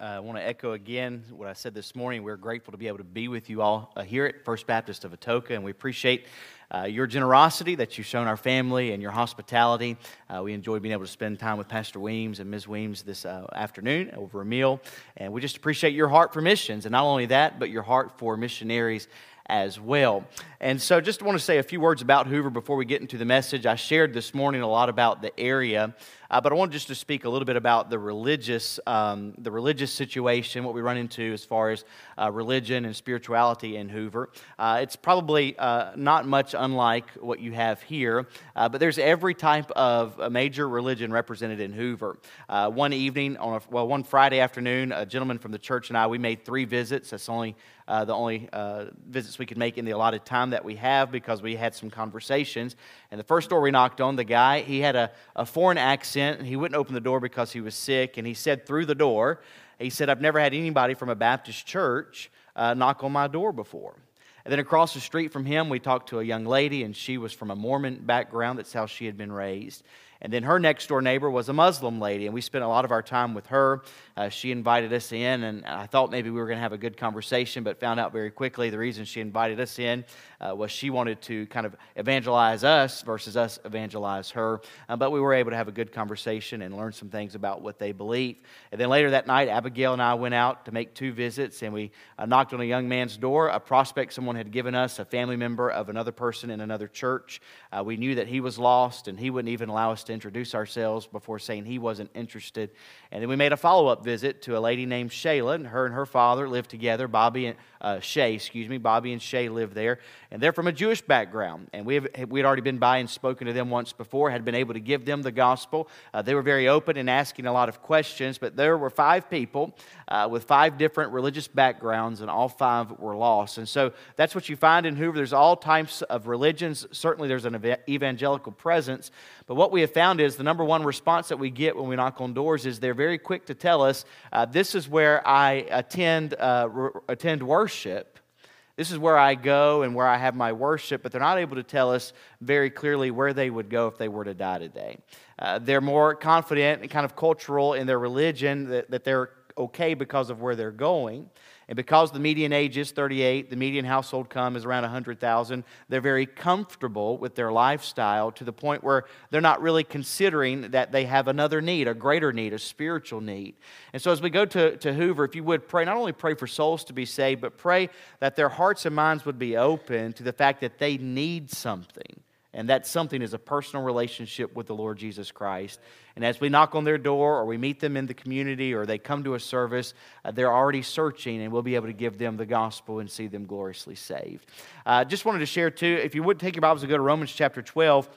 Uh, I want to echo again what I said this morning. We're grateful to be able to be with you all uh, here at First Baptist of Atoka, and we appreciate uh, your generosity that you've shown our family and your hospitality. Uh, we enjoyed being able to spend time with Pastor Weems and Ms. Weems this uh, afternoon over a meal, and we just appreciate your heart for missions, and not only that, but your heart for missionaries as well. And so, just want to say a few words about Hoover before we get into the message. I shared this morning a lot about the area, uh, but I wanted just to speak a little bit about the religious, um, the religious situation, what we run into as far as uh, religion and spirituality in Hoover. Uh, it's probably uh, not much unlike what you have here, uh, but there's every type of major religion represented in Hoover. Uh, one evening, on a, well, one Friday afternoon, a gentleman from the church and I, we made three visits. That's only uh, the only uh, visits we could make in the allotted time that we have because we had some conversations. And the first door we knocked on, the guy, he had a, a foreign accent and he wouldn't open the door because he was sick. And he said through the door, he said, I've never had anybody from a Baptist church uh, knock on my door before. And then across the street from him, we talked to a young lady, and she was from a Mormon background. That's how she had been raised. And then her next door neighbor was a Muslim lady, and we spent a lot of our time with her. Uh, she invited us in, and I thought maybe we were going to have a good conversation, but found out very quickly the reason she invited us in uh, was she wanted to kind of evangelize us versus us evangelize her. Uh, but we were able to have a good conversation and learn some things about what they believe. And then later that night, Abigail and I went out to make two visits, and we uh, knocked on a young man's door, a prospect someone had given us, a family member of another person in another church. Uh, we knew that he was lost, and he wouldn't even allow us to introduce ourselves before saying he wasn't interested. And then we made a follow up visit to a lady named Shayla, and her and her father lived together. Bobby and uh, Shay, excuse me, Bobby and Shay live there and they're from a Jewish background. And we, have, we had already been by and spoken to them once before, had been able to give them the gospel. Uh, they were very open and asking a lot of questions, but there were five people uh, with five different religious backgrounds, and all five were lost. And so that's what you find in Hoover. There's all types of religions. Certainly, there's an evangelical presence. But what we have found is the number one response that we get when we knock on doors is they're very quick to tell us, uh, This is where I attend, uh, attend worship. This is where I go and where I have my worship, but they're not able to tell us very clearly where they would go if they were to die today. Uh, they're more confident and kind of cultural in their religion that, that they're okay because of where they're going. And because the median age is 38, the median household come is around 100,000, they're very comfortable with their lifestyle to the point where they're not really considering that they have another need, a greater need, a spiritual need. And so as we go to, to Hoover, if you would pray, not only pray for souls to be saved, but pray that their hearts and minds would be open to the fact that they need something and that something is a personal relationship with the Lord Jesus Christ. And as we knock on their door or we meet them in the community or they come to a service, uh, they're already searching and we'll be able to give them the gospel and see them gloriously saved. I uh, just wanted to share, too, if you would take your Bibles and go to Romans chapter 12,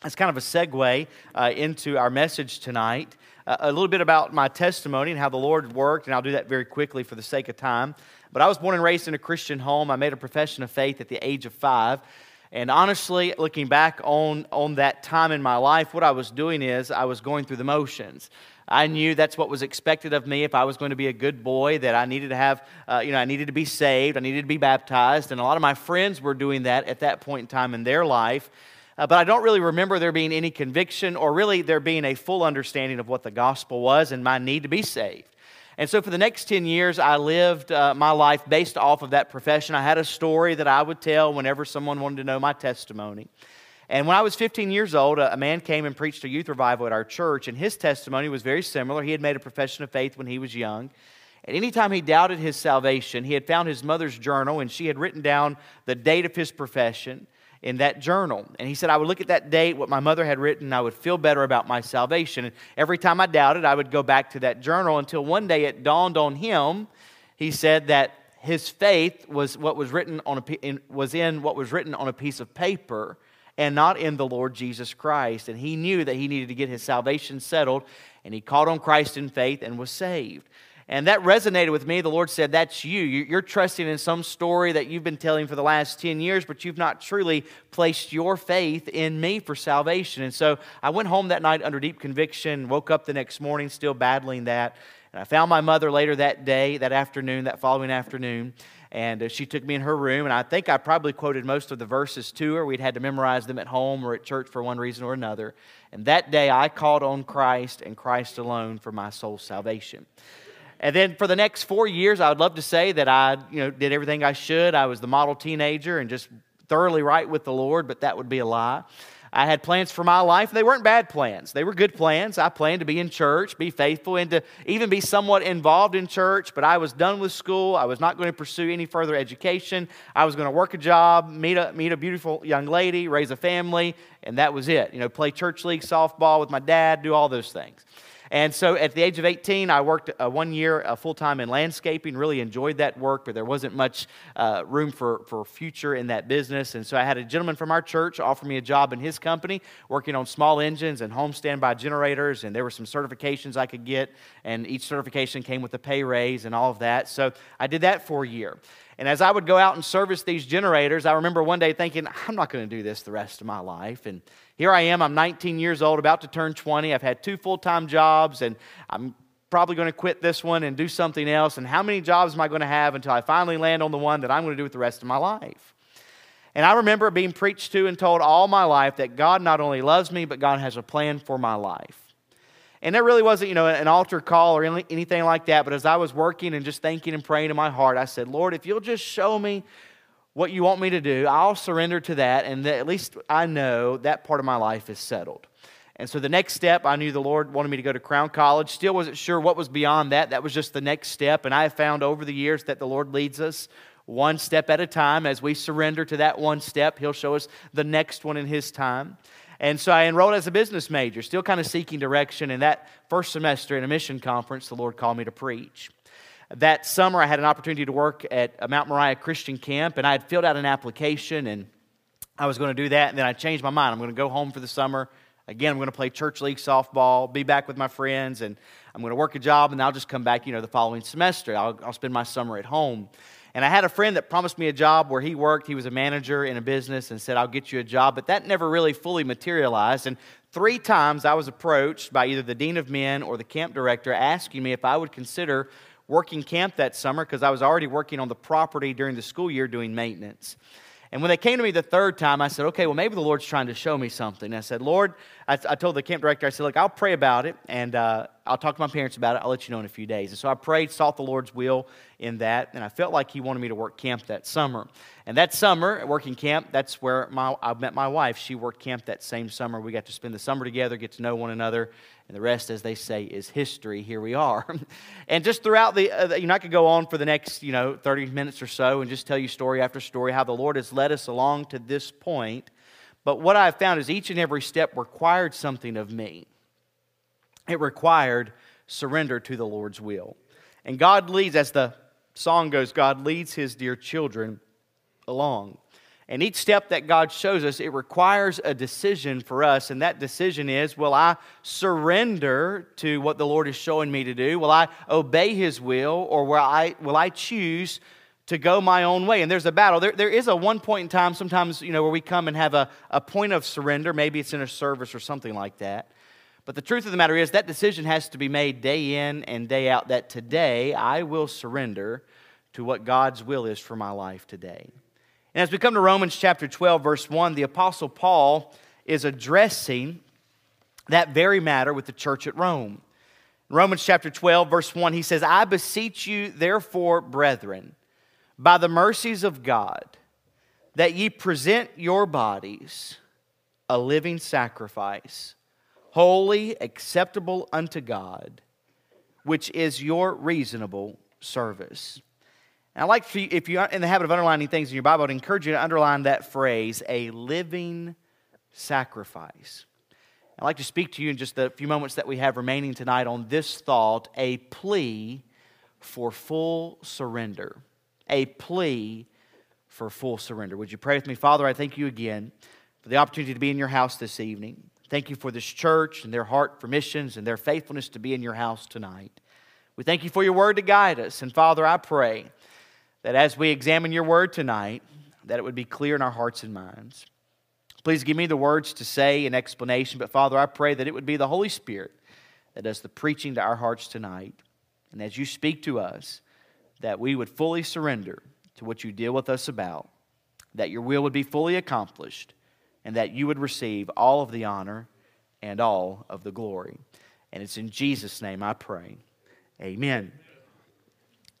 that's kind of a segue uh, into our message tonight. Uh, a little bit about my testimony and how the Lord worked, and I'll do that very quickly for the sake of time. But I was born and raised in a Christian home. I made a profession of faith at the age of five. And honestly, looking back on, on that time in my life, what I was doing is I was going through the motions. I knew that's what was expected of me if I was going to be a good boy, that I needed to have, uh, you know, I needed to be saved, I needed to be baptized. And a lot of my friends were doing that at that point in time in their life. Uh, but I don't really remember there being any conviction or really there being a full understanding of what the gospel was and my need to be saved. And so for the next 10 years, I lived uh, my life based off of that profession. I had a story that I would tell whenever someone wanted to know my testimony. And when I was 15 years old, a man came and preached a youth revival at our church, and his testimony was very similar. He had made a profession of faith when he was young. And anytime he doubted his salvation, he had found his mother's journal, and she had written down the date of his profession in that journal. And he said, I would look at that date, what my mother had written, I would feel better about my salvation. And every time I doubted, I would go back to that journal until one day it dawned on him. He said that his faith was what was written on a, was in what was written on a piece of paper and not in the Lord Jesus Christ. And he knew that he needed to get his salvation settled, and he called on Christ in faith and was saved. And that resonated with me. The Lord said, That's you. You're trusting in some story that you've been telling for the last 10 years, but you've not truly placed your faith in me for salvation. And so I went home that night under deep conviction, woke up the next morning still battling that. And I found my mother later that day, that afternoon, that following afternoon. And uh, she took me in her room, and I think I probably quoted most of the verses to her. We'd had to memorize them at home or at church for one reason or another. And that day I called on Christ and Christ alone for my soul's salvation. And then for the next four years, I would love to say that I you know, did everything I should. I was the model teenager and just thoroughly right with the Lord, but that would be a lie. I had plans for my life. They weren't bad plans, they were good plans. I planned to be in church, be faithful, and to even be somewhat involved in church. But I was done with school. I was not going to pursue any further education. I was going to work a job, meet a, meet a beautiful young lady, raise a family, and that was it. You know, play church league softball with my dad, do all those things. And so at the age of 18, I worked uh, one year uh, full time in landscaping, really enjoyed that work, but there wasn't much uh, room for, for future in that business. And so I had a gentleman from our church offer me a job in his company, working on small engines and home standby generators. And there were some certifications I could get, and each certification came with a pay raise and all of that. So I did that for a year. And as I would go out and service these generators, I remember one day thinking, I'm not going to do this the rest of my life. And here I am, I'm 19 years old, about to turn 20. I've had two full time jobs, and I'm probably going to quit this one and do something else. And how many jobs am I going to have until I finally land on the one that I'm going to do with the rest of my life? And I remember being preached to and told all my life that God not only loves me, but God has a plan for my life. And there really wasn't, you know, an altar call or anything like that. But as I was working and just thinking and praying in my heart, I said, Lord, if you'll just show me what you want me to do, I'll surrender to that. And at least I know that part of my life is settled. And so the next step, I knew the Lord wanted me to go to Crown College. Still wasn't sure what was beyond that. That was just the next step. And I have found over the years that the Lord leads us one step at a time. As we surrender to that one step, He'll show us the next one in His time. And so I enrolled as a business major, still kind of seeking direction. In that first semester in a mission conference, the Lord called me to preach. That summer, I had an opportunity to work at Mount Moriah Christian Camp, and I had filled out an application, and I was going to do that. And then I changed my mind. I'm going to go home for the summer. Again, I'm going to play church league softball, be back with my friends, and I'm going to work a job, and then I'll just come back, you know, the following semester. I'll, I'll spend my summer at home. And I had a friend that promised me a job where he worked. He was a manager in a business and said, I'll get you a job. But that never really fully materialized. And three times I was approached by either the dean of men or the camp director asking me if I would consider working camp that summer because I was already working on the property during the school year doing maintenance. And when they came to me the third time, I said, okay, well, maybe the Lord's trying to show me something. I said, Lord, I, I, told the camp director, I said, look, I'll pray about it and uh, I'll talk to my parents about it. I'll let you know in a few days. And so I prayed, sought the Lord's will in that, and I felt like He wanted me to work camp that summer. And that summer, working camp, that's where my, I met my wife. She worked camp that same summer. We got to spend the summer together, get to know one another, and the rest, as they say, is history. Here we are. and just throughout the, uh, you know, I could go on for the next, you know, 30 minutes or so and just tell you story after story how the Lord has led us along to this point. But what I've found is each and every step required something of me. It required surrender to the Lord's will. And God leads, as the song goes, God leads his dear children along. And each step that God shows us, it requires a decision for us. And that decision is will I surrender to what the Lord is showing me to do? Will I obey His will? Or will I, will I choose to go my own way? And there's a battle. There, there is a one point in time, sometimes, you know, where we come and have a, a point of surrender. Maybe it's in a service or something like that. But the truth of the matter is, that decision has to be made day in and day out that today I will surrender to what God's will is for my life today. And as we come to Romans chapter 12, verse 1, the Apostle Paul is addressing that very matter with the church at Rome. In Romans chapter 12, verse 1, he says, I beseech you, therefore, brethren, by the mercies of God, that ye present your bodies a living sacrifice, holy, acceptable unto God, which is your reasonable service. And I like for you, if you're in the habit of underlining things in your Bible, I'd encourage you to underline that phrase, a living sacrifice. I'd like to speak to you in just the few moments that we have remaining tonight on this thought a plea for full surrender. A plea for full surrender. Would you pray with me? Father, I thank you again for the opportunity to be in your house this evening. Thank you for this church and their heart for missions and their faithfulness to be in your house tonight. We thank you for your word to guide us. And Father, I pray that as we examine your word tonight, that it would be clear in our hearts and minds. Please give me the words to say in explanation, but Father, I pray that it would be the Holy Spirit that does the preaching to our hearts tonight. And as you speak to us, that we would fully surrender to what you deal with us about, that your will would be fully accomplished, and that you would receive all of the honor and all of the glory. And it's in Jesus' name I pray. Amen.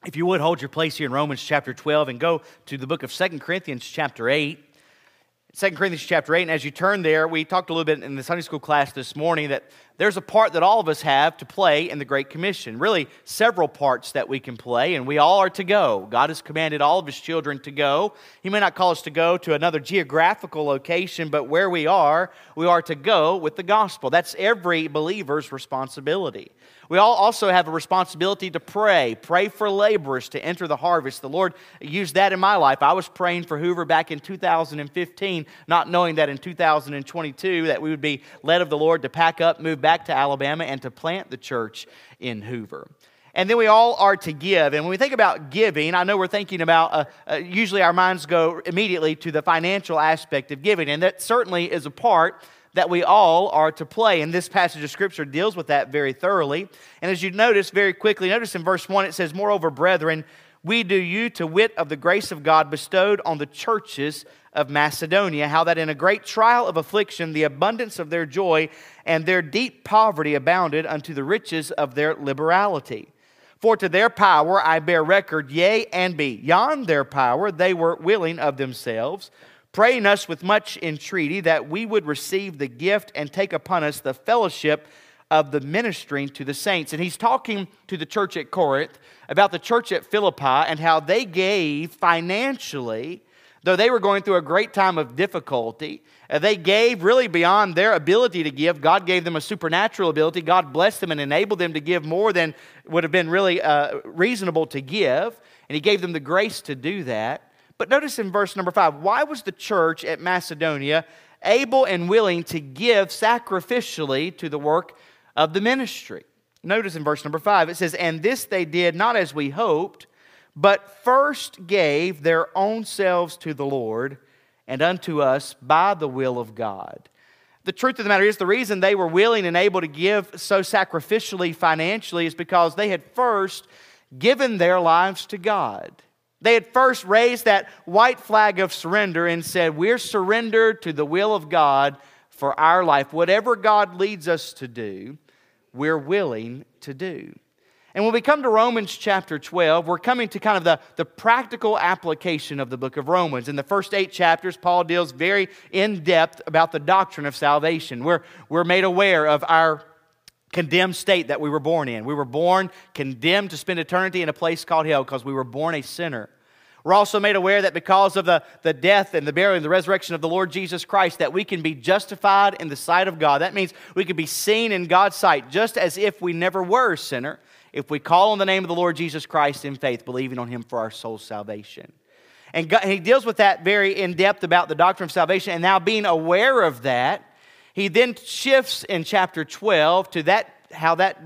If you would hold your place here in Romans chapter 12 and go to the book of Second Corinthians chapter 8. 2 Corinthians chapter 8, and as you turn there, we talked a little bit in the Sunday school class this morning that there's a part that all of us have to play in the Great Commission. Really, several parts that we can play, and we all are to go. God has commanded all of His children to go. He may not call us to go to another geographical location, but where we are, we are to go with the gospel. That's every believer's responsibility. We all also have a responsibility to pray. Pray for laborers to enter the harvest. The Lord used that in my life. I was praying for Hoover back in 2015, not knowing that in 2022 that we would be led of the Lord to pack up, move back to Alabama, and to plant the church in Hoover. And then we all are to give. And when we think about giving, I know we're thinking about, uh, uh, usually our minds go immediately to the financial aspect of giving. And that certainly is a part that we all are to play. And this passage of Scripture deals with that very thoroughly. And as you notice very quickly, notice in verse 1 it says, Moreover, brethren, we do you to wit of the grace of God bestowed on the churches of Macedonia, how that in a great trial of affliction, the abundance of their joy and their deep poverty abounded unto the riches of their liberality. For to their power I bear record, yea, and beyond their power they were willing of themselves praying us with much entreaty that we would receive the gift and take upon us the fellowship of the ministering to the saints. And he's talking to the church at Corinth about the church at Philippi and how they gave financially, though they were going through a great time of difficulty. Uh, they gave really beyond their ability to give. God gave them a supernatural ability. God blessed them and enabled them to give more than would have been really uh, reasonable to give. And He gave them the grace to do that. But notice in verse number five, why was the church at Macedonia able and willing to give sacrificially to the work of the ministry? Notice in verse number five, it says, And this they did not as we hoped, but first gave their own selves to the Lord and unto us by the will of God. The truth of the matter is, the reason they were willing and able to give so sacrificially financially is because they had first given their lives to God. They had first raised that white flag of surrender and said, We're surrendered to the will of God for our life. Whatever God leads us to do, we're willing to do. And when we come to Romans chapter 12, we're coming to kind of the, the practical application of the book of Romans. In the first eight chapters, Paul deals very in depth about the doctrine of salvation. We're, we're made aware of our condemned state that we were born in. We were born condemned to spend eternity in a place called hell because we were born a sinner. We're also made aware that because of the, the death and the burial and the resurrection of the Lord Jesus Christ, that we can be justified in the sight of God. That means we can be seen in God's sight just as if we never were a sinner, if we call on the name of the Lord Jesus Christ in faith, believing on Him for our soul's salvation. And, God, he deals with that very in depth about the doctrine of salvation. And now, being aware of that, he then shifts in chapter 12 to that how that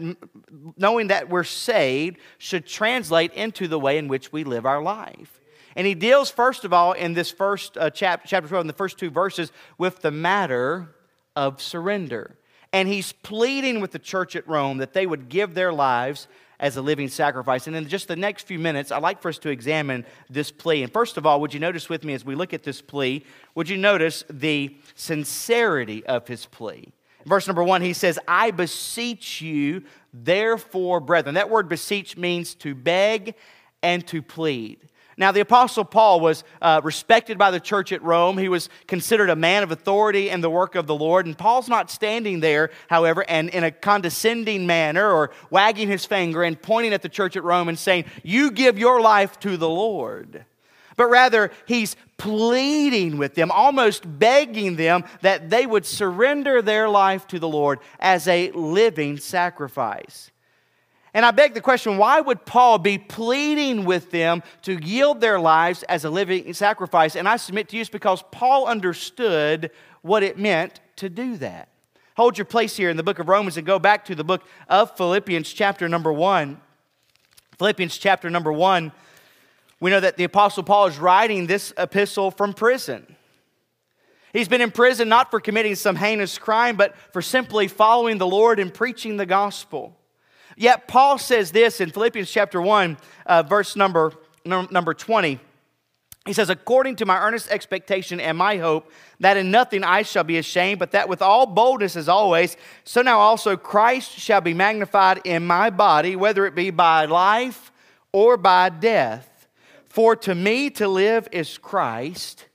knowing that we're saved should translate into the way in which we live our life. And he deals, first of all, in this first uh, chapter, chapter 12, in the first two verses, with the matter of surrender. And he's pleading with the church at Rome that they would give their lives as a living sacrifice. And in just the next few minutes, I'd like for us to examine this plea. And first of all, would you notice with me as we look at this plea, would you notice the sincerity of his plea? verse number one, he says, I beseech you, therefore, brethren. That word beseech means to beg and to plead. Now, the Apostle Paul was uh, respected by the church at Rome. He was considered a man of authority in the work of the Lord. And Paul's not standing there, however, and in a condescending manner or wagging his finger and pointing at the church at Rome and saying, You give your life to the Lord. But rather, he's pleading with them, almost begging them that they would surrender their life to the Lord as a living sacrifice. And I beg the question why would Paul be pleading with them to yield their lives as a living sacrifice? And I submit to you it's because Paul understood what it meant to do that. Hold your place here in the book of Romans and go back to the book of Philippians, chapter number one. Philippians, chapter number one. We know that the Apostle Paul is writing this epistle from prison. He's been in prison not for committing some heinous crime, but for simply following the Lord and preaching the gospel. Yet Paul says this in Philippians chapter 1, uh, verse number, number 20. He says, According to my earnest expectation and my hope, that in nothing I shall be ashamed, but that with all boldness as always, so now also Christ shall be magnified in my body, whether it be by life or by death. For to me to live is Christ,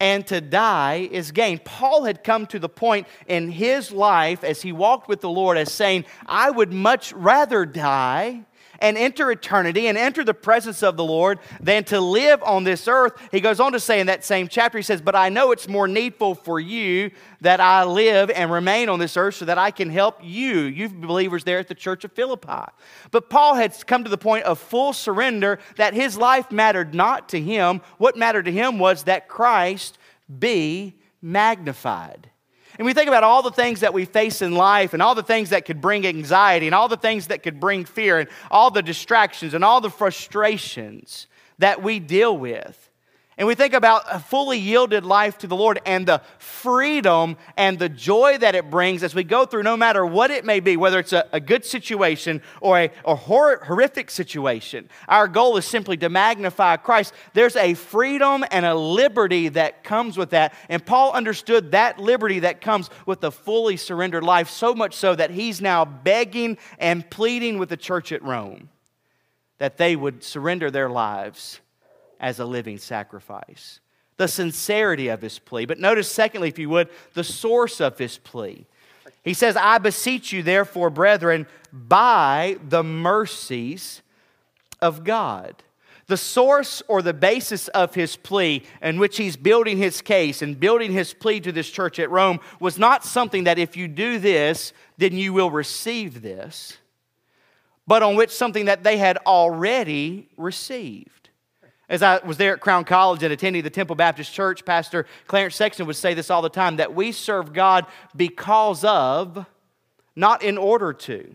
and to die is gain. Paul had come to the point in his life as he walked with the Lord as saying, I would much rather die and enter eternity and enter the presence of the Lord than to live on this earth. He goes on to say in that same chapter, he says, But I know it's more needful for you that I live and remain on this earth so that I can help you, you believers there at the church of Philippi. But Paul had come to the point of full surrender that his life mattered not to him. What mattered to him was that Christ be magnified. And we think about all the things that we face in life and all the things that could bring anxiety and all the things that could bring fear and all the distractions and all the frustrations that we deal with and we think about a fully yielded life to the Lord and the freedom and the joy that it brings as we go through, no matter what it may be, whether it's a, a good situation or a, a hor- horrific situation. Our goal is simply to magnify Christ. There's a freedom and a liberty that comes with that. And Paul understood that liberty that comes with a fully surrendered life, so much so that he's now begging and pleading with the church at Rome that they would surrender their lives as a living sacrifice. The sincerity of his plea. But notice, secondly, if you would, the source of his plea. He says, I beseech you, therefore, brethren, by the mercies of God. The source or the basis of his plea, in which he's building his case and building his plea to this church at Rome, was not something that if you do this, then you will receive this, but on which something that they had already received. As I was there at Crown College and attending the Temple Baptist Church, Pastor Clarence Sexton would say this all the time that we serve God because of, not in order to.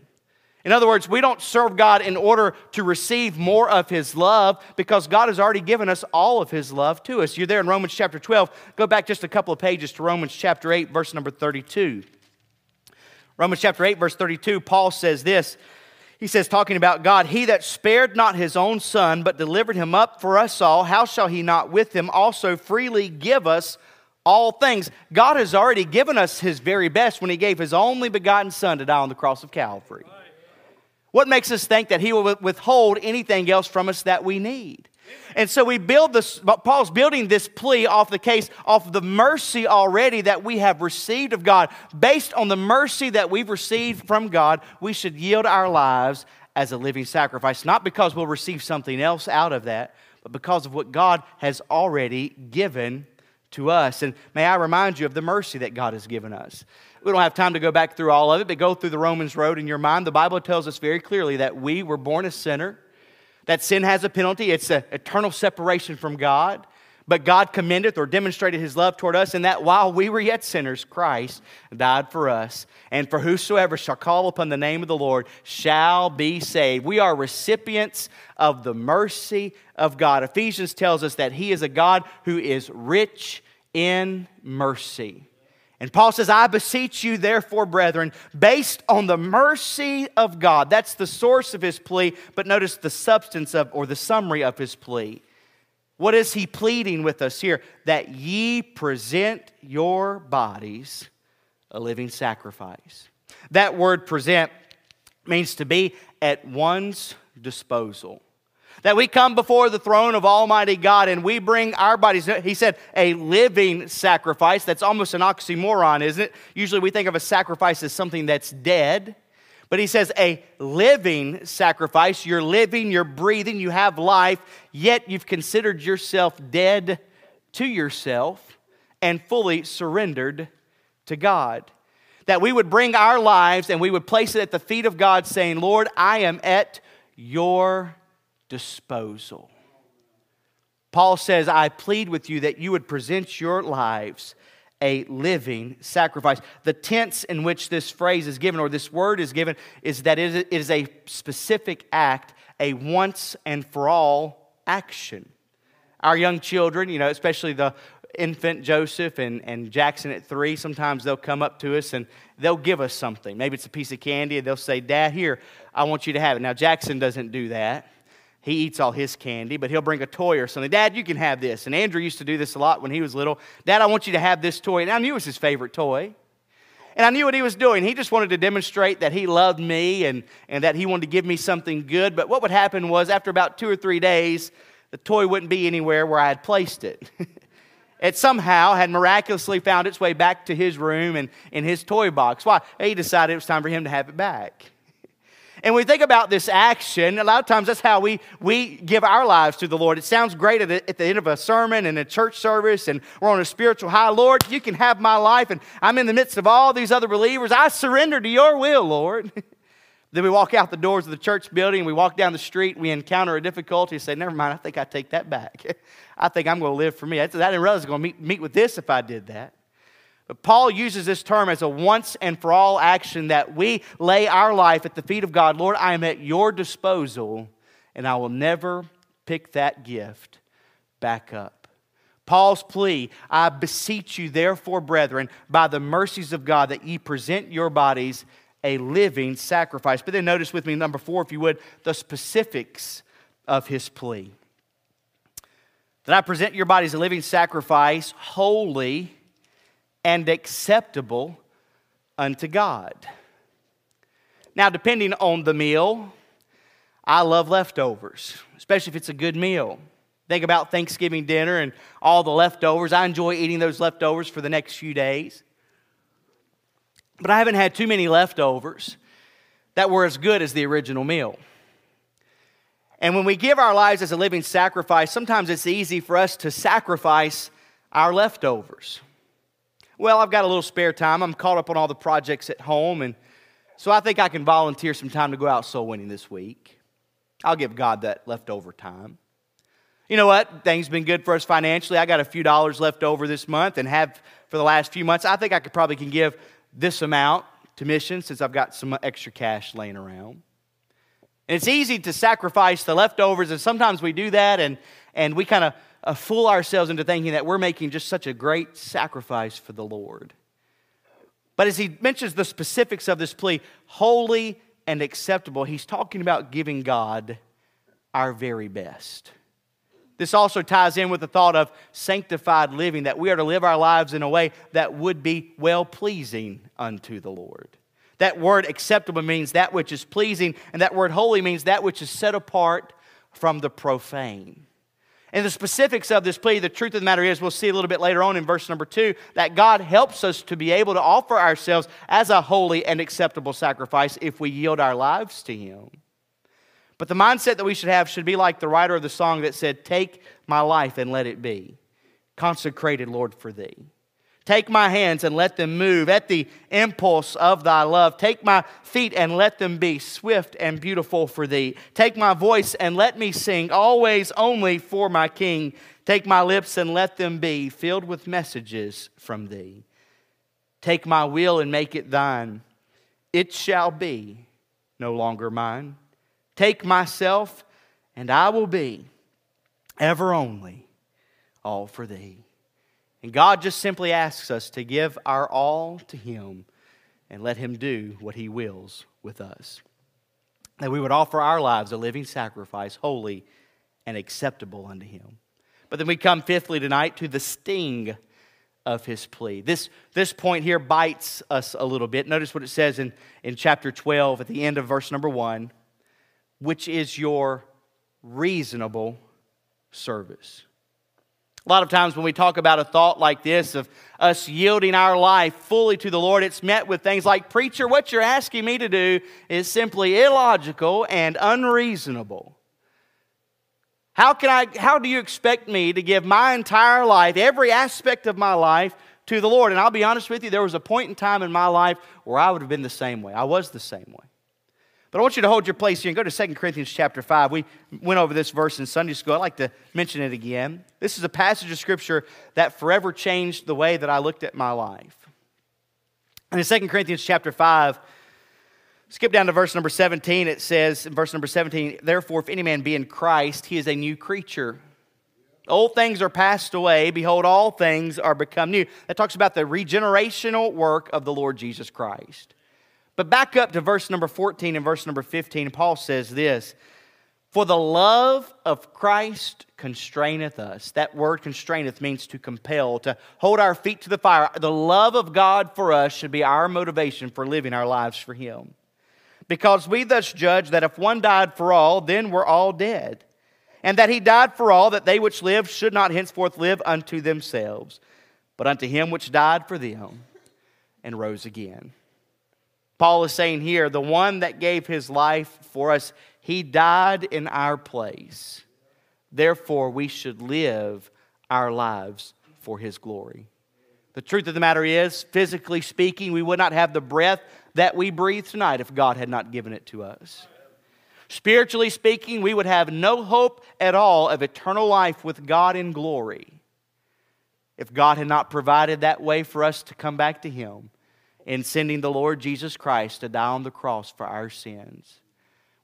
In other words, we don't serve God in order to receive more of His love because God has already given us all of His love to us. You're there in Romans chapter 12. Go back just a couple of pages to Romans chapter 8, verse number 32. Romans chapter 8, verse 32, Paul says this he says, talking about God, He that spared not his own son, but delivered him up for us all, how shall he not with him also freely give us all things? God has already given us his very best when he gave his only begotten son to die on the cross of Calvary. What makes us think that he will withhold anything else from us that we need? And so we build this, Paul's building this plea off the case, off the mercy already that we have received of God. Based on the mercy that we've received from God, we should yield our lives as a living sacrifice, not because we'll receive something else out of that, but because of what God has already given to us. And may I remind you of the mercy that God has given us. We don't have time to go back through all of it, but go through the Romans road in your mind. The Bible tells us very clearly that we were born a sinner that sin has a penalty, it's an eternal separation from God. But God commendeth or demonstrated his love toward us in that while we were yet sinners, Christ died for us. And for whosoever shall call upon the name of the Lord shall be saved. We are recipients of the mercy of God. Ephesians tells us that he is a God who is rich in mercy. And Paul says, I beseech you, therefore, brethren, based on the mercy of God. That's the source of his plea, but notice the substance of, or the summary of his plea. What is he pleading with us here? That ye present your bodies a living sacrifice. That word present means to be at one's disposal that we come before the throne of Almighty God and we bring our bodies. He said, a living sacrifice. That's almost an oxymoron, isn't it? Usually we think of a sacrifice as something that's dead. But he says, a living sacrifice. You're living, you're breathing, you have life, yet you've considered yourself dead to yourself and fully surrendered to God. That we would bring our lives and we would place it at the feet of God, saying, Lord, I am at your disposal. Paul says, I plead with you that you would present your lives a living sacrifice. The tense in which this phrase is given, or this word is given, is that it is a specific act, a once and for all action. Our young children, you know, especially the infant Joseph and, and Jackson at three, sometimes they'll come up to us and they'll give us something. Maybe it's a piece of candy, and they'll say, Dad, here, I want you to have it. Now, Jackson doesn't do that. He eats all his candy, but he'll bring a toy or something. Dad, you can have this. And Andrew used to do this a lot when he was little. Dad, I want you to have this toy. And I knew it was his favorite toy. And I knew what he was doing. He just wanted to demonstrate that he loved me and, and that he wanted to give me something good. But what would happen was, after about two or three days, the toy wouldn't be anywhere where I had placed it. it somehow had miraculously found its way back to his room and in his toy box. Why? He decided it was time for him to have it back. And when we think about this action, a lot of times that's how we, we give our lives to the Lord. It sounds great at the, at the end of a sermon and a church service, and we're on a spiritual high. Lord, you can have my life, and I'm in the midst of all these other believers. I surrender to your will, Lord. then we walk out the doors of the church building, we walk down the street, we encounter a difficulty, and say, Never mind, I think I take that back. I think I'm going to live for me. I didn't realize I was going to meet, meet with this if I did that. But Paul uses this term as a once and for all action that we lay our life at the feet of God. Lord, I am at your disposal, and I will never pick that gift back up. Paul's plea I beseech you, therefore, brethren, by the mercies of God, that ye present your bodies a living sacrifice. But then notice with me, number four, if you would, the specifics of his plea. That I present your bodies a living sacrifice, holy and acceptable unto God. Now, depending on the meal, I love leftovers, especially if it's a good meal. Think about Thanksgiving dinner and all the leftovers. I enjoy eating those leftovers for the next few days. But I haven't had too many leftovers that were as good as the original meal. And when we give our lives as a living sacrifice, sometimes it's easy for us to sacrifice our leftovers. Well, I've got a little spare time. I'm caught up on all the projects at home, and so I think I can volunteer some time to go out soul winning this week. I'll give God that leftover time. You know what? Things been good for us financially. I got a few dollars left over this month and have for the last few months. I think I could probably can give this amount to missions since I've got some extra cash laying around. And it's easy to sacrifice the leftovers, and sometimes we do that, and, and we kind of uh, fool ourselves into thinking that we're making just such a great sacrifice for the Lord. But as he mentions the specifics of this plea, holy and acceptable, he's talking about giving God our very best. This also ties in with the thought of sanctified living, that we are to live our lives in a way that would be well pleasing unto the Lord. That word acceptable means that which is pleasing, and that word holy means that which is set apart from the profane. And the specifics of this plea, the truth of the matter is, we'll see a little bit later on in verse number two, that God helps us to be able to offer ourselves as a holy and acceptable sacrifice if we yield our lives to Him. But the mindset that we should have should be like the writer of the song that said, Take my life and let it be consecrated, Lord, for Thee. Take my hands and let them move at the impulse of thy love. Take my feet and let them be swift and beautiful for thee. Take my voice and let me sing always only for my King. Take my lips and let them be filled with messages from thee. Take my will and make it thine. It shall be no longer mine. Take myself and I will be ever only all for thee. And God just simply asks us to give our all to Him and let Him do what He wills with us. That we would offer our lives a living sacrifice, holy and acceptable unto Him. But then we come, fifthly, tonight to the sting of His plea. This, this point here bites us a little bit. Notice what it says in, in chapter 12 at the end of verse number 1 which is your reasonable service. A lot of times when we talk about a thought like this of us yielding our life fully to the Lord, it's met with things like, Preacher, what you're asking me to do is simply illogical and unreasonable. How, can I, how do you expect me to give my entire life, every aspect of my life, to the Lord? And I'll be honest with you, there was a point in time in my life where I would have been the same way. I was the same way. But I want you to hold your place here and go to 2 Corinthians chapter 5. We went over this verse in Sunday school. I'd like to mention it again. This is a passage of Scripture that forever changed the way that I looked at my life. And in 2 Corinthians chapter 5, skip down to verse number 17. It says in verse number 17, Therefore, if any man be in Christ, he is a new creature. Old things are passed away. Behold, all things are become new. That talks about the regenerational work of the Lord Jesus Christ. But back up to verse number 14 and verse number 15, Paul says this For the love of Christ constraineth us. That word constraineth means to compel, to hold our feet to the fire. The love of God for us should be our motivation for living our lives for Him. Because we thus judge that if one died for all, then we're all dead. And that He died for all, that they which live should not henceforth live unto themselves, but unto Him which died for them and rose again. Paul is saying here, the one that gave His life for us he died in our place. Therefore, we should live our lives for His glory. The truth of the matter is, physically speaking, we would not have the breath that we breathe tonight if God had not given it to us. Spiritually speaking, we would have no hope at all of eternal life with God in glory if God had not provided that way for us to come back to Him in sending the Lord Jesus Christ to die on the cross for our sins.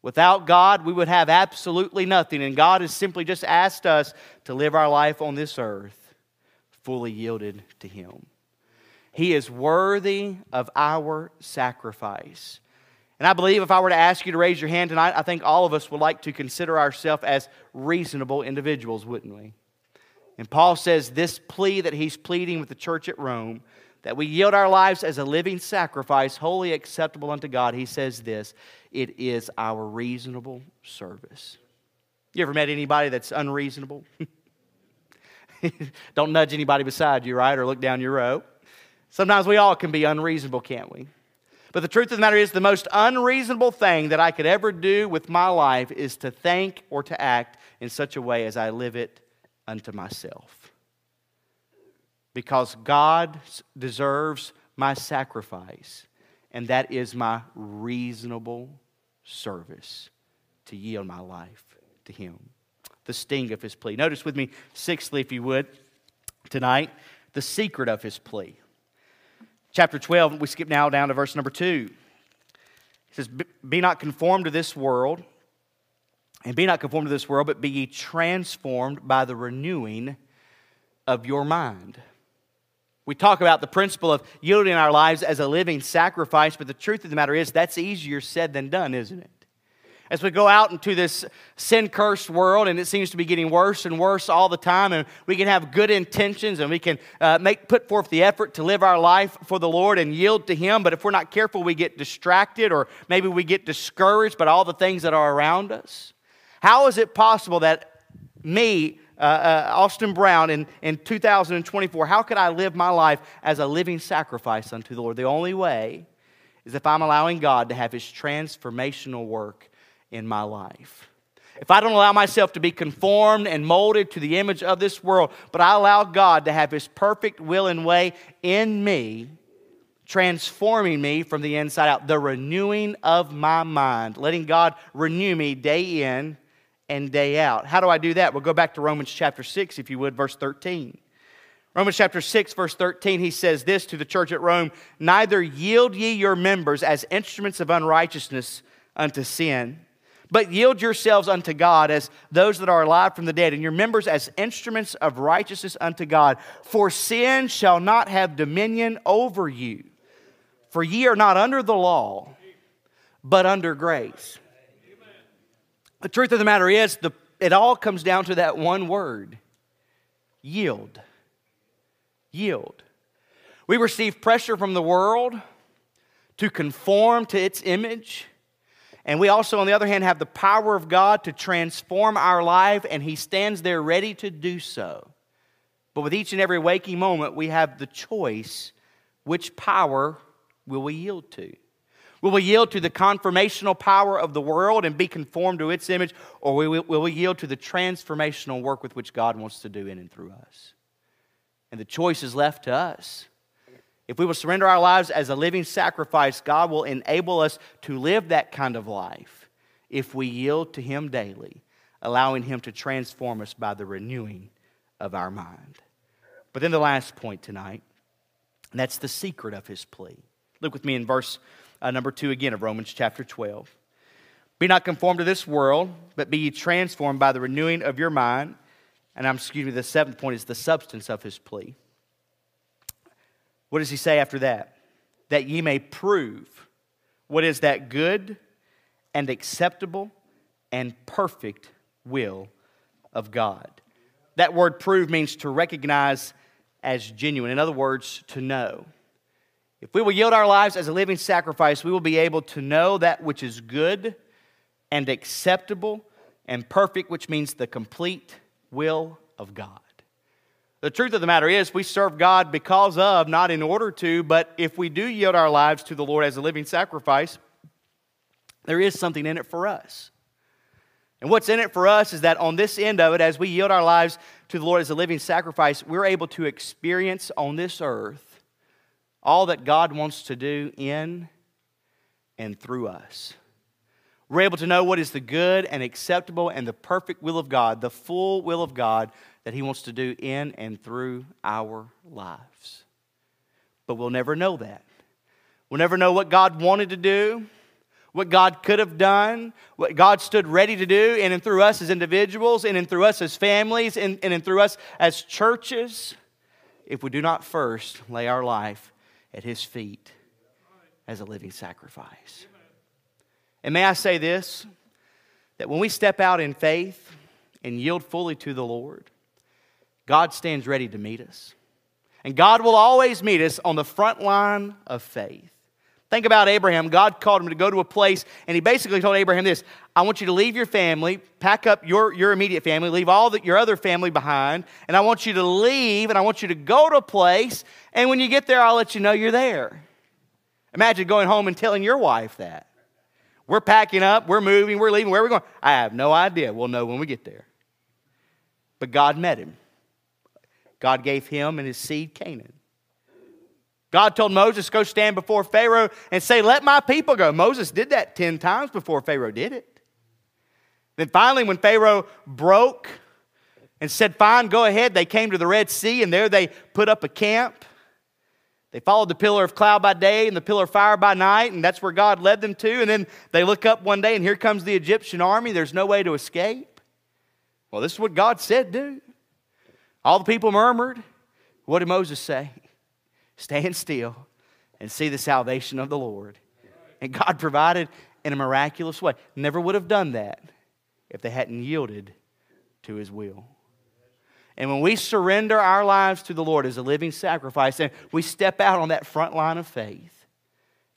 Without God, we would have absolutely nothing. And God has simply just asked us to live our life on this earth fully yielded to Him. He is worthy of our sacrifice. And I believe if I were to ask you to raise your hand tonight, I think all of us would like to consider ourselves as reasonable individuals, wouldn't we? And Paul says this plea that he's pleading with the church at Rome that we yield our lives as a living sacrifice, wholly acceptable unto God, he says this it is our reasonable service. You ever met anybody that's unreasonable? Don't nudge anybody beside you, right? Or look down your row. Sometimes we all can be unreasonable, can't we? But the truth of the matter is, the most unreasonable thing that I could ever do with my life is to think or to act in such a way as I live it unto myself because God deserves my sacrifice, and that is my reasonable service to yield my life to Him. The sting of His plea. Notice with me, sixthly, if you would, tonight, the secret of His plea. Chapter 12, we skip now down to verse number 2. It says, Be not conformed to this world, and be not conformed to this world, but be ye transformed by the renewing of your mind we talk about the principle of yielding our lives as a living sacrifice, but the truth of the matter is that's easier said than done, isn't it? As we go out into this sin cursed world, and it seems to be getting worse and worse all the time, and we can have good intentions and we can uh, make, put forth the effort to live our life for the Lord and yield to Him, but if we're not careful, we get distracted or maybe we get discouraged by all the things that are around us. How is it possible that me, uh, uh, Austin Brown in, in 2024, how could I live my life as a living sacrifice unto the Lord? The only way is if I'm allowing God to have His transformational work in my life. If I don't allow myself to be conformed and molded to the image of this world, but I allow God to have His perfect will and way in me, transforming me from the inside out, the renewing of my mind, letting God renew me day in and day out. How do I do that? We'll go back to Romans chapter 6, if you would, verse 13. Romans chapter 6, verse 13, he says this to the church at Rome Neither yield ye your members as instruments of unrighteousness unto sin, but yield yourselves unto God as those that are alive from the dead, and your members as instruments of righteousness unto God. For sin shall not have dominion over you. For ye are not under the law, but under grace. The truth of the matter is, the, it all comes down to that one word yield. Yield. We receive pressure from the world to conform to its image. And we also, on the other hand, have the power of God to transform our life, and He stands there ready to do so. But with each and every waking moment, we have the choice which power will we yield to? Will we yield to the conformational power of the world and be conformed to its image, or will we yield to the transformational work with which God wants to do in and through us? And the choice is left to us. If we will surrender our lives as a living sacrifice, God will enable us to live that kind of life if we yield to Him daily, allowing Him to transform us by the renewing of our mind. But then the last point tonight, and that's the secret of His plea. Look with me in verse uh, number two again of Romans chapter 12. Be not conformed to this world, but be ye transformed by the renewing of your mind. And I'm, excuse me, the seventh point is the substance of his plea. What does he say after that? That ye may prove what is that good and acceptable and perfect will of God. That word prove means to recognize as genuine. In other words, to know. If we will yield our lives as a living sacrifice, we will be able to know that which is good and acceptable and perfect, which means the complete will of God. The truth of the matter is, we serve God because of, not in order to, but if we do yield our lives to the Lord as a living sacrifice, there is something in it for us. And what's in it for us is that on this end of it, as we yield our lives to the Lord as a living sacrifice, we're able to experience on this earth all that God wants to do in and through us. We're able to know what is the good and acceptable and the perfect will of God, the full will of God that He wants to do in and through our lives. But we'll never know that. We'll never know what God wanted to do, what God could have done, what God stood ready to do in and through us as individuals, in and in through us as families, and, and in through us as churches, if we do not first lay our life at His feet as a living sacrifice. And may I say this that when we step out in faith and yield fully to the Lord, God stands ready to meet us. And God will always meet us on the front line of faith. Think about Abraham. God called him to go to a place, and he basically told Abraham this I want you to leave your family, pack up your, your immediate family, leave all the, your other family behind, and I want you to leave, and I want you to go to a place, and when you get there, I'll let you know you're there. Imagine going home and telling your wife that. We're packing up, we're moving, we're leaving, where are we going? I have no idea. We'll know when we get there. But God met him. God gave him and his seed Canaan. God told Moses, Go stand before Pharaoh and say, Let my people go. Moses did that 10 times before Pharaoh did it. Then finally, when Pharaoh broke and said, Fine, go ahead, they came to the Red Sea and there they put up a camp. They followed the pillar of cloud by day and the pillar of fire by night, and that's where God led them to. And then they look up one day, and here comes the Egyptian army. There's no way to escape. Well, this is what God said, do. All the people murmured. What did Moses say? Stand still and see the salvation of the Lord. And God provided in a miraculous way. Never would have done that if they hadn't yielded to his will. And when we surrender our lives to the Lord as a living sacrifice and we step out on that front line of faith,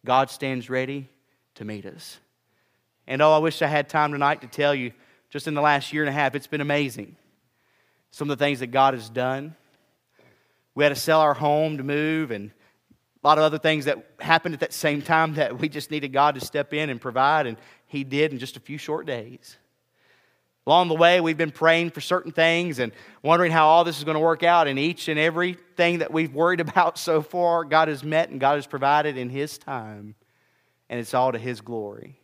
God stands ready to meet us. And oh, I wish I had time tonight to tell you, just in the last year and a half, it's been amazing some of the things that God has done. We had to sell our home to move, and a lot of other things that happened at that same time that we just needed God to step in and provide, and He did in just a few short days. Along the way, we've been praying for certain things and wondering how all this is going to work out. And each and everything that we've worried about so far, God has met and God has provided in His time. And it's all to His glory.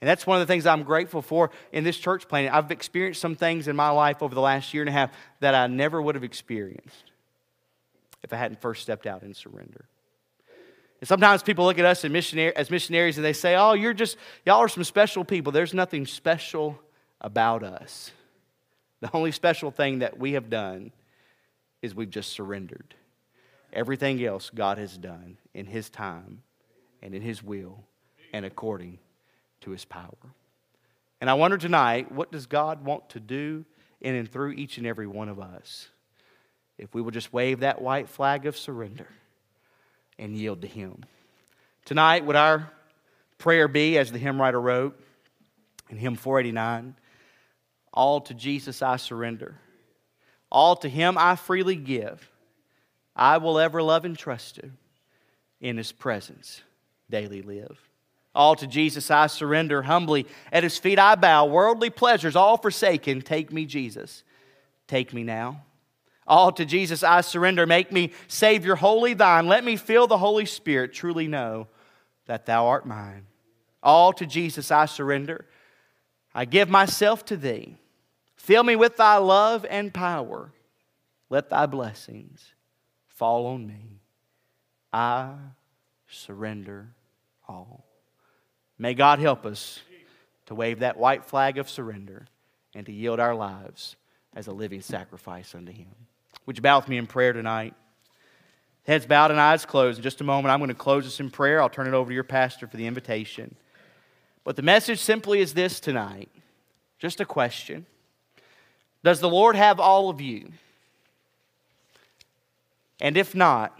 And that's one of the things I'm grateful for in this church planting. I've experienced some things in my life over the last year and a half that I never would have experienced if I hadn't first stepped out in surrender. And sometimes people look at us as missionaries and they say, Oh, you're just, y'all are some special people. There's nothing special about us. The only special thing that we have done is we've just surrendered. Everything else God has done in His time and in His will and according to his power. And I wonder tonight, what does God want to do in and through each and every one of us if we will just wave that white flag of surrender and yield to him? Tonight, would our prayer be, as the hymn writer wrote in hymn 489, all to Jesus I surrender, all to him I freely give. I will ever love and trust him. In his presence daily live. All to Jesus I surrender humbly. At his feet I bow. Worldly pleasures all forsaken. Take me, Jesus. Take me now. All to Jesus I surrender. Make me Savior wholly thine. Let me feel the Holy Spirit. Truly know that thou art mine. All to Jesus I surrender. I give myself to thee. Fill me with thy love and power. Let thy blessings fall on me. I surrender all. May God help us to wave that white flag of surrender and to yield our lives as a living sacrifice unto Him. Would you bow with me in prayer tonight? Heads bowed and eyes closed. In just a moment, I'm going to close us in prayer. I'll turn it over to your pastor for the invitation. But the message simply is this tonight Just a question. Does the Lord have all of you? And if not,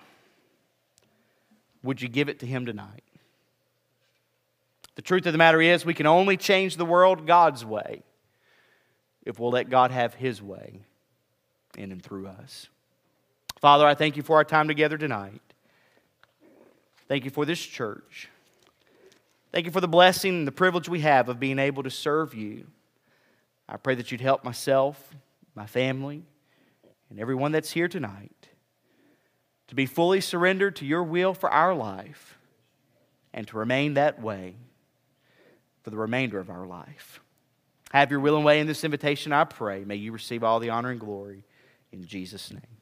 would you give it to Him tonight? The truth of the matter is, we can only change the world God's way if we'll let God have His way in and through us. Father, I thank you for our time together tonight. Thank you for this church. Thank you for the blessing and the privilege we have of being able to serve you. I pray that you'd help myself, my family, and everyone that's here tonight to be fully surrendered to your will for our life and to remain that way for the remainder of our life. Have your will and way in this invitation, I pray. May you receive all the honor and glory in Jesus' name.